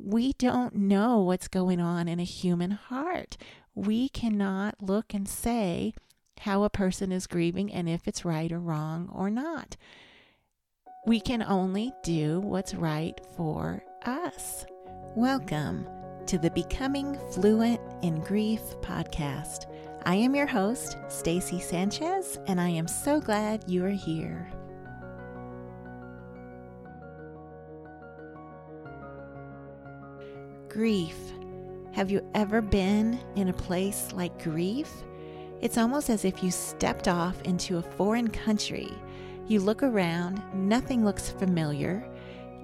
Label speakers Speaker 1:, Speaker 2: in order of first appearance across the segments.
Speaker 1: we don't know what's going on in a human heart. We cannot look and say how a person is grieving and if it's right or wrong or not. We can only do what's right for us. Welcome to the Becoming Fluent in Grief podcast. I am your host, Stacy Sanchez, and I am so glad you are here. Grief. Have you ever been in a place like grief? It's almost as if you stepped off into a foreign country. You look around, nothing looks familiar.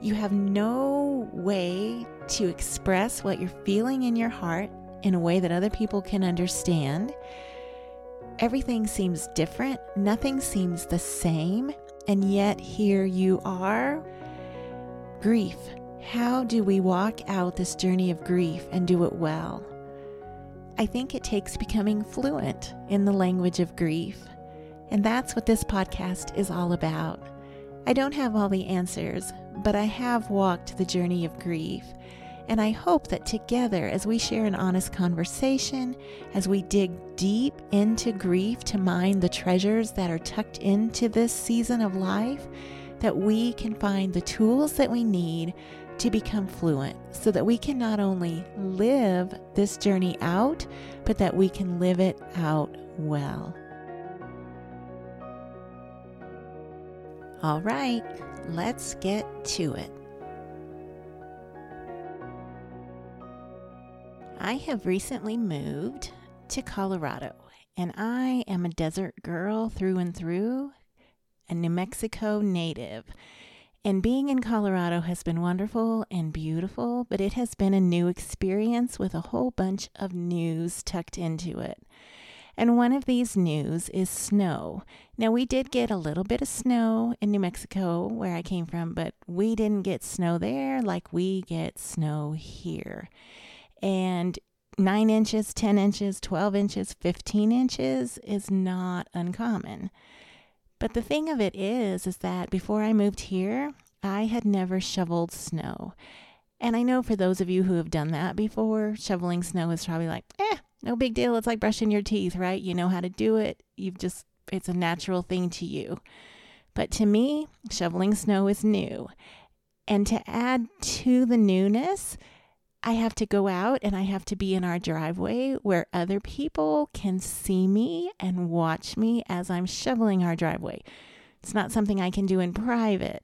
Speaker 1: You have no way to express what you're feeling in your heart in a way that other people can understand. Everything seems different, nothing seems the same, and yet here you are. Grief how do we walk out this journey of grief and do it well? I think it takes becoming fluent in the language of grief. And that's what this podcast is all about. I don't have all the answers, but I have walked the journey of grief. And I hope that together, as we share an honest conversation, as we dig deep into grief to mine the treasures that are tucked into this season of life, that we can find the tools that we need to become fluent so that we can not only live this journey out, but that we can live it out well. All right, let's get to it. I have recently moved to Colorado, and I am a desert girl through and through, a New Mexico native. And being in Colorado has been wonderful and beautiful, but it has been a new experience with a whole bunch of news tucked into it. And one of these news is snow. Now, we did get a little bit of snow in New Mexico, where I came from, but we didn't get snow there like we get snow here. And nine inches, 10 inches, 12 inches, 15 inches is not uncommon. But the thing of it is, is that before I moved here, I had never shoveled snow. And I know for those of you who have done that before, shoveling snow is probably like, eh, no big deal. It's like brushing your teeth, right? You know how to do it. You've just, it's a natural thing to you. But to me, shoveling snow is new. And to add to the newness, I have to go out and I have to be in our driveway where other people can see me and watch me as I'm shoveling our driveway. It's not something I can do in private.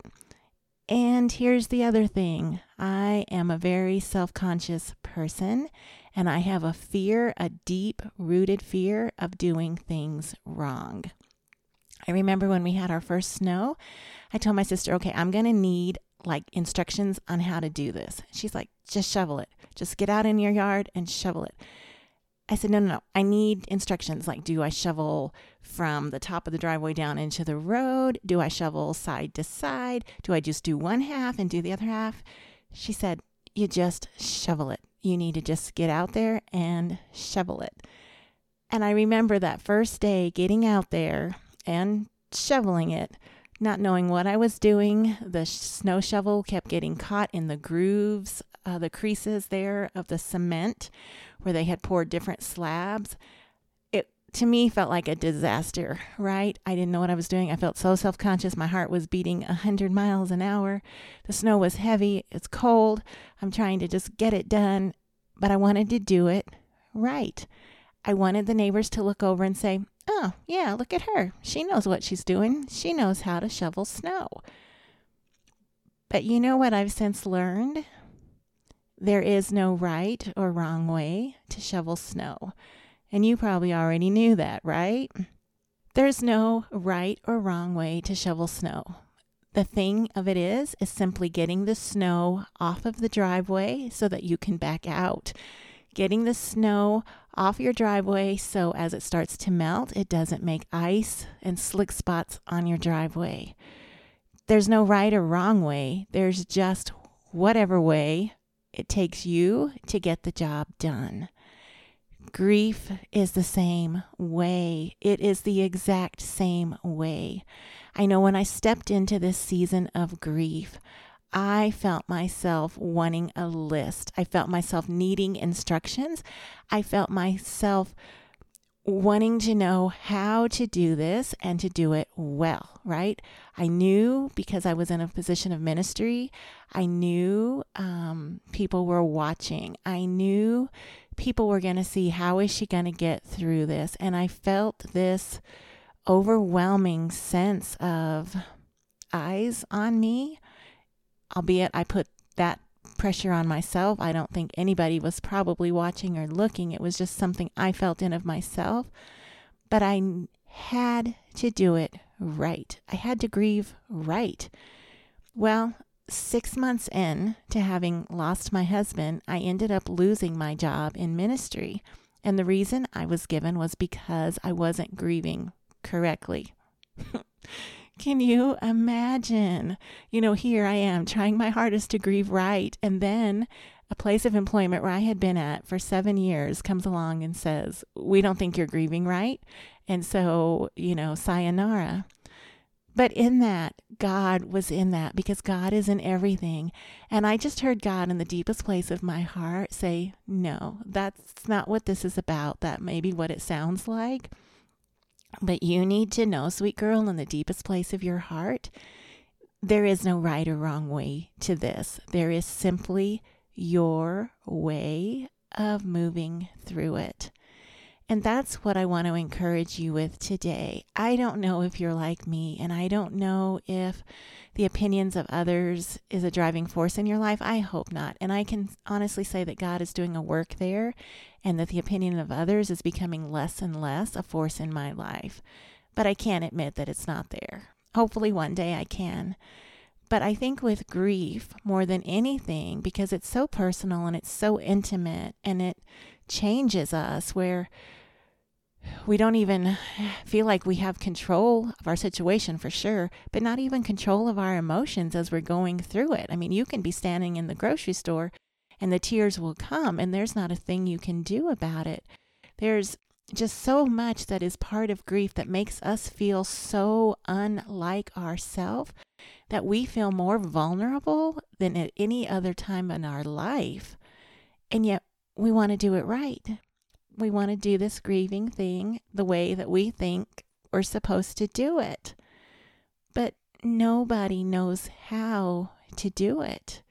Speaker 1: And here's the other thing I am a very self conscious person and I have a fear, a deep rooted fear of doing things wrong. I remember when we had our first snow, I told my sister, okay, I'm going to need like instructions on how to do this. She's like, just shovel it. Just get out in your yard and shovel it. I said, no, no, no. I need instructions. Like, do I shovel from the top of the driveway down into the road? Do I shovel side to side? Do I just do one half and do the other half? She said, you just shovel it. You need to just get out there and shovel it. And I remember that first day getting out there and shoveling it not knowing what I was doing. The snow shovel kept getting caught in the grooves, uh, the creases there of the cement where they had poured different slabs. It to me felt like a disaster, right? I didn't know what I was doing. I felt so self conscious. My heart was beating a 100 miles an hour. The snow was heavy. It's cold. I'm trying to just get it done, but I wanted to do it right. I wanted the neighbors to look over and say, Oh, yeah, look at her. She knows what she's doing. She knows how to shovel snow. But you know what I've since learned? There is no right or wrong way to shovel snow. And you probably already knew that, right? There's no right or wrong way to shovel snow. The thing of it is, is simply getting the snow off of the driveway so that you can back out getting the snow off your driveway so as it starts to melt, it doesn't make ice and slick spots on your driveway. There's no right or wrong way, there's just whatever way it takes you to get the job done. Grief is the same way. It is the exact same way. I know when I stepped into this season of grief, I felt myself wanting a list. I felt myself needing instructions. I felt myself wanting to know how to do this and to do it well, right? I knew because I was in a position of ministry, I knew um, people were watching. I knew people were going to see how is she going to get through this. And I felt this overwhelming sense of eyes on me, albeit I put that pressure on myself. I don't think anybody was probably watching or looking. It was just something I felt in of myself. But I had to do it right. I had to grieve right. Well, six months in to having lost my husband, I ended up losing my job in ministry. And the reason I was given was because I wasn't grieving correctly. Can you imagine? You know, here I am trying my hardest to grieve right. And then a place of employment where I had been at for seven years comes along and says, We don't think you're grieving right. And so, you know, sayonara. But in that, God was in that because God is in everything. And I just heard God in the deepest place of my heart say, No, that's not what this is about. That may be what it sounds like. But you need to know, sweet girl, in the deepest place of your heart, there is no right or wrong way to this. There is simply your way of moving through it. And that's what I want to encourage you with today. I don't know if you're like me, and I don't know if the opinions of others is a driving force in your life. I hope not. And I can honestly say that God is doing a work there and that the opinion of others is becoming less and less a force in my life. But I can't admit that it's not there. Hopefully, one day I can. But I think with grief, more than anything, because it's so personal and it's so intimate and it changes us, where we don't even feel like we have control of our situation for sure, but not even control of our emotions as we're going through it. I mean, you can be standing in the grocery store and the tears will come, and there's not a thing you can do about it. There's just so much that is part of grief that makes us feel so unlike ourselves that we feel more vulnerable than at any other time in our life. And yet we want to do it right we want to do this grieving thing the way that we think we're supposed to do it. But nobody knows how to do it.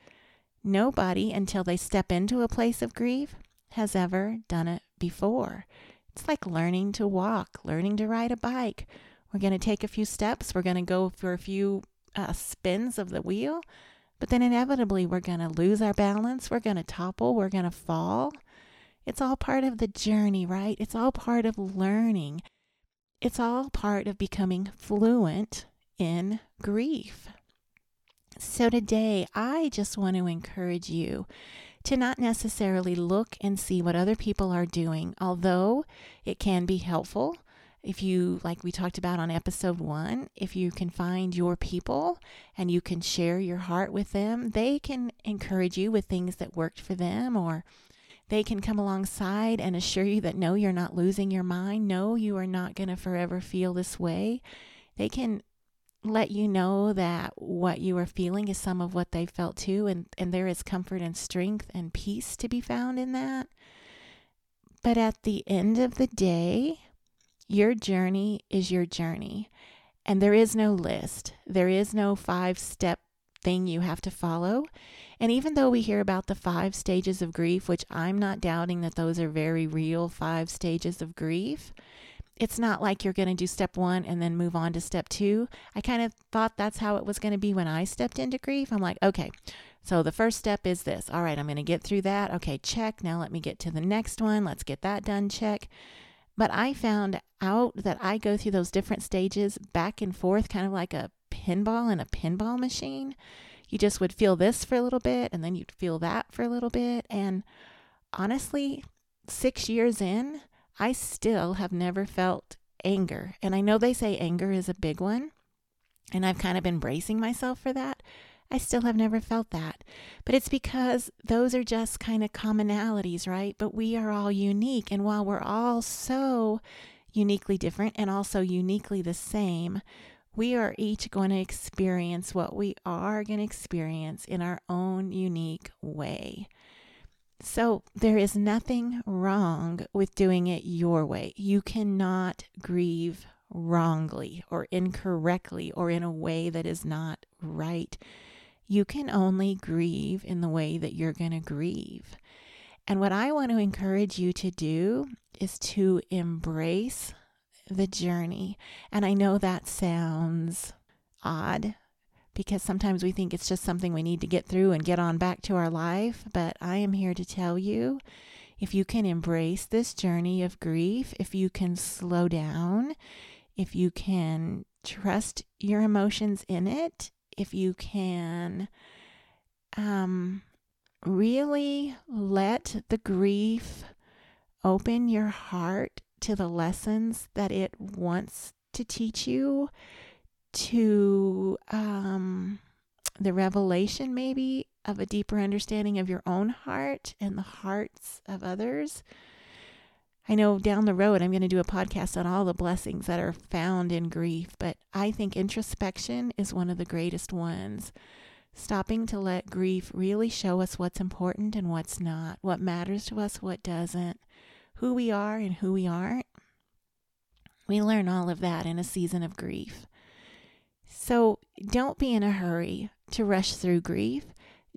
Speaker 1: Nobody, until they step into a place of grief, has ever done it before. It's like learning to walk, learning to ride a bike. We're going to take a few steps, we're going to go for a few uh, spins of the wheel, but then inevitably we're going to lose our balance, we're going to topple, we're going to fall. It's all part of the journey, right? It's all part of learning. It's all part of becoming fluent in grief. So today, I just want to encourage you to not necessarily look and see what other people are doing, although it can be helpful. If you, like we talked about on episode one, if you can find your people and you can share your heart with them, they can encourage you with things that worked for them or they can come alongside and assure you that no, you're not losing your mind. No, you are not going to forever feel this way. They can let you know that what you are feeling is some of what they felt too, and, and there is comfort and strength and peace to be found in that. But at the end of the day, your journey is your journey. And there is no list, there is no five step thing you have to follow. And even though we hear about the five stages of grief, which I'm not doubting that those are very real five stages of grief, it's not like you're going to do step one and then move on to step two. I kind of thought that's how it was going to be when I stepped into grief. I'm like, okay, so the first step is this. All right, I'm going to get through that. Okay, check. Now let me get to the next one. Let's get that done. Check. But I found out that I go through those different stages back and forth, kind of like a pinball in a pinball machine you just would feel this for a little bit and then you'd feel that for a little bit. And honestly, six years in, I still have never felt anger. And I know they say anger is a big one, and I've kind of been bracing myself for that. I still have never felt that. But it's because those are just kind of commonalities, right? But we are all unique. And while we're all so uniquely different and also uniquely the same, We are each going to experience what we are going to experience in our own unique way. So, there is nothing wrong with doing it your way. You cannot grieve wrongly or incorrectly or in a way that is not right. You can only grieve in the way that you're going to grieve. And what I want to encourage you to do is to embrace the journey. And I know that sounds odd because sometimes we think it's just something we need to get through and get on back to our life. But I am here to tell you if you can embrace this journey of grief, if you can slow down, if you can trust your emotions in it, if you can um, really let the grief open your heart to the lessons that it wants to teach you to um, the revelation, maybe, of a deeper understanding of your own heart and the hearts of others. I know down the road I'm going to do a podcast on all the blessings that are found in grief, but I think introspection is one of the greatest ones. Stopping to let grief really show us what's important and what's not, what matters to us, what doesn't, who we are and who we aren't. We learn all of that in a season of grief. So don't be in a hurry to rush through grief.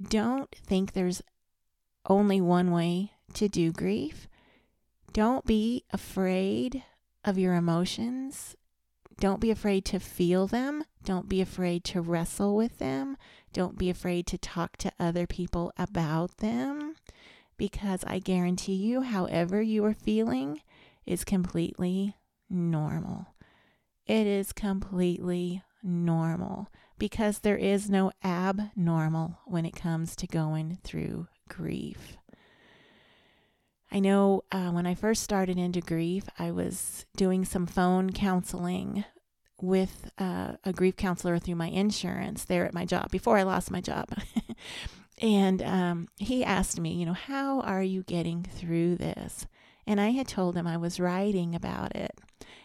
Speaker 1: Don't think there's only one way to do grief. Don't be afraid of your emotions. Don't be afraid to feel them. Don't be afraid to wrestle with them. Don't be afraid to talk to other people about them because I guarantee you, however you are feeling is completely normal. It is completely normal because there is no abnormal when it comes to going through grief. I know uh, when I first started into grief, I was doing some phone counseling with uh, a grief counselor through my insurance there at my job before I lost my job. and um, he asked me, you know, how are you getting through this? And I had told him I was writing about it.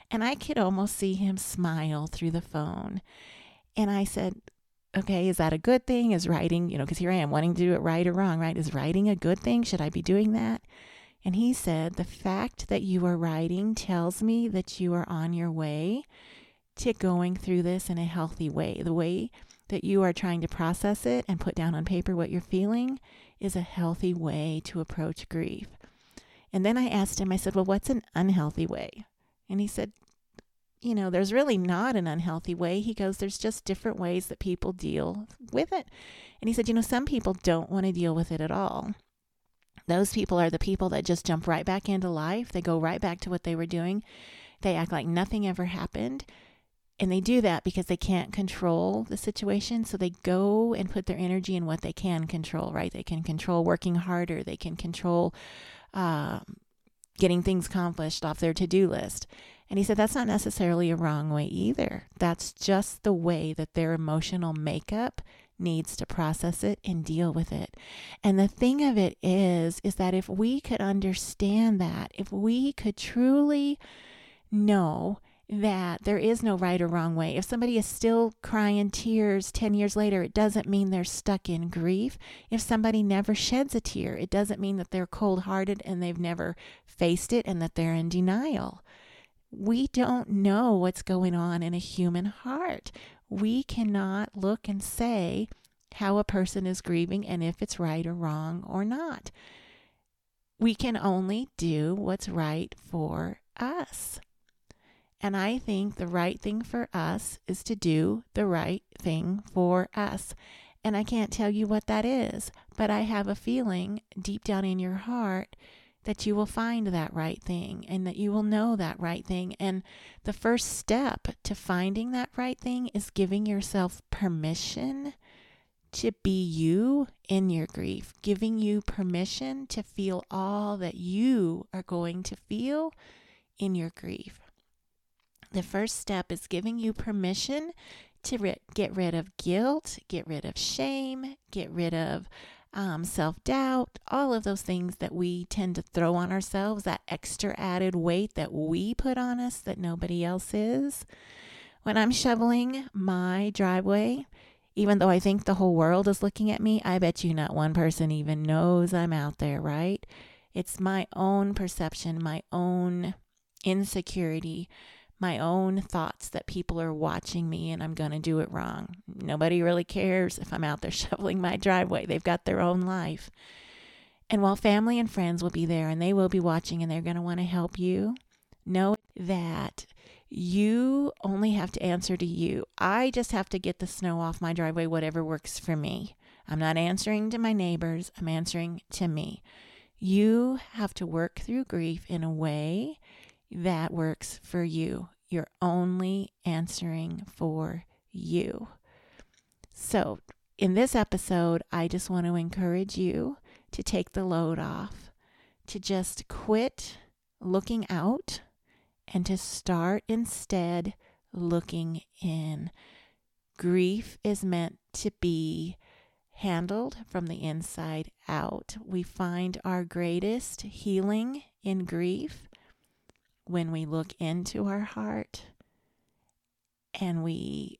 Speaker 1: And I could almost see him smile through the phone. And I said, okay, is that a good thing? Is writing, you know, because here I am wanting to do it right or wrong, right? Is writing a good thing? Should I be doing that? And he said, the fact that you are writing tells me that you are on your way to going through this in a healthy way. The way that you are trying to process it and put down on paper what you're feeling is a healthy way to approach grief. And then I asked him, I said, Well, what's an unhealthy way? And he said, You know, there's really not an unhealthy way. He goes, There's just different ways that people deal with it. And he said, You know, some people don't want to deal with it at all. Those people are the people that just jump right back into life. They go right back to what they were doing. They act like nothing ever happened. And they do that because they can't control the situation. So they go and put their energy in what they can control, right? They can control working harder. They can control um, getting things accomplished off their to do list. And he said that's not necessarily a wrong way either. That's just the way that their emotional makeup needs to process it and deal with it. And the thing of it is is that if we could understand that, if we could truly know that there is no right or wrong way. If somebody is still crying tears 10 years later, it doesn't mean they're stuck in grief. If somebody never sheds a tear, it doesn't mean that they're cold hearted and they've never faced it and that they're in denial. We don't know what's going on in a human heart. We cannot look and say how a person is grieving and if it's right or wrong or not. We can only do what's right for us. And I think the right thing for us is to do the right thing for us. And I can't tell you what that is, but I have a feeling deep down in your heart that you will find that right thing and that you will know that right thing. And the first step to finding that right thing is giving yourself permission to be you in your grief, giving you permission to feel all that you are going to feel in your grief. The first step is giving you permission to ri- get rid of guilt, get rid of shame, get rid of um, self doubt, all of those things that we tend to throw on ourselves, that extra added weight that we put on us that nobody else is. When I'm shoveling my driveway, even though I think the whole world is looking at me, I bet you not one person even knows I'm out there, right? It's my own perception, my own insecurity, my own thoughts that people are watching me and I'm going to do it wrong. Nobody really cares if I'm out there shoveling my driveway. They've got their own life. And while family and friends will be there and they will be watching and they're going to want to help you, know that you only have to answer to you. I just have to get the snow off my driveway, whatever works for me. I'm not answering to my neighbors, I'm answering to me. You have to work through grief in a way that works for you. You're only answering for you. So, in this episode, I just want to encourage you to take the load off, to just quit looking out, and to start instead looking in. Grief is meant to be handled from the inside out. We find our greatest healing in grief when we look into our heart and we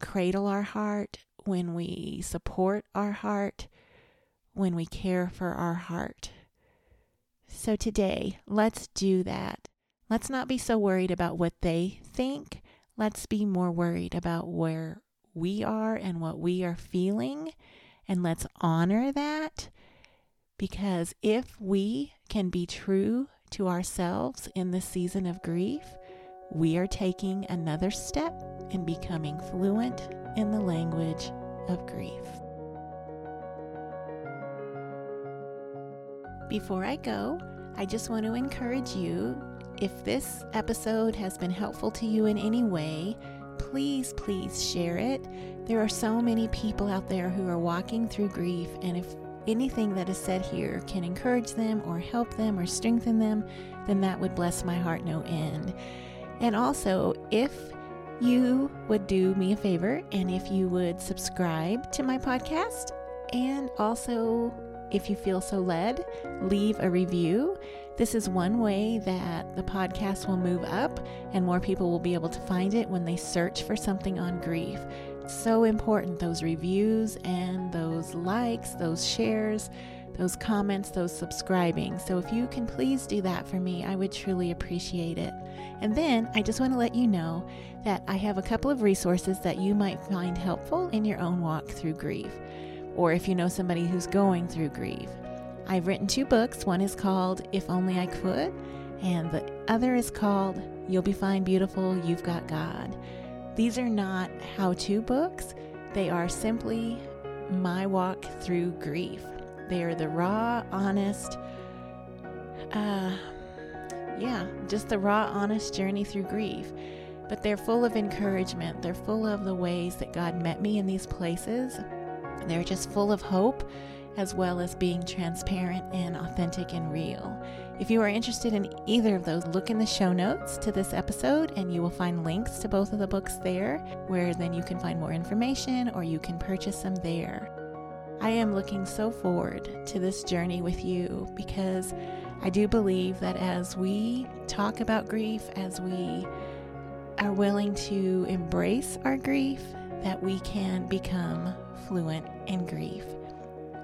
Speaker 1: cradle our heart, when we support our heart, when we care for our heart. So today, let's do that. Let's not be so worried about what they think. Let's be more worried about where we are and what we are feeling. And let's honor that because if we can be true to ourselves in this season of grief, we are taking another step in becoming fluent in the language of grief. Before I go, I just want to encourage you if this episode has been helpful to you in any way, please, please share it. There are so many people out there who are walking through grief, and if anything that is said here can encourage them or help them or strengthen them, then that would bless my heart no end. And also, if you would do me a favor and if you would subscribe to my podcast and also if you feel so led, leave a review. This is one way that the podcast will move up and more people will be able to find it when they search for something on grief so important those reviews and those likes, those shares, those comments, those subscribing. So if you can please do that for me, I would truly appreciate it. And then I just want to let you know that I have a couple of resources that you might find helpful in your own walk through grief, or if you know somebody who's going through grief. I've written two books. One is called If Only I Could, and the other is called You'll Be Fine Beautiful, You've Got God. These are not how to books, they are simply my walk through grief. They are the raw, honest, uh, yeah, just the raw, honest journey through grief. But they're full of encouragement. They're full of the ways that God met me in these places. They're just full of hope as well as being transparent and authentic and real. If you are interested in either of those, look in the show notes to this episode and you will find links to both of the books there, where then you can find more information or you can purchase them there. I am looking so forward to this journey with you because I do believe that as we talk about grief, as we are willing to embrace our grief, that we can become fluent in grief.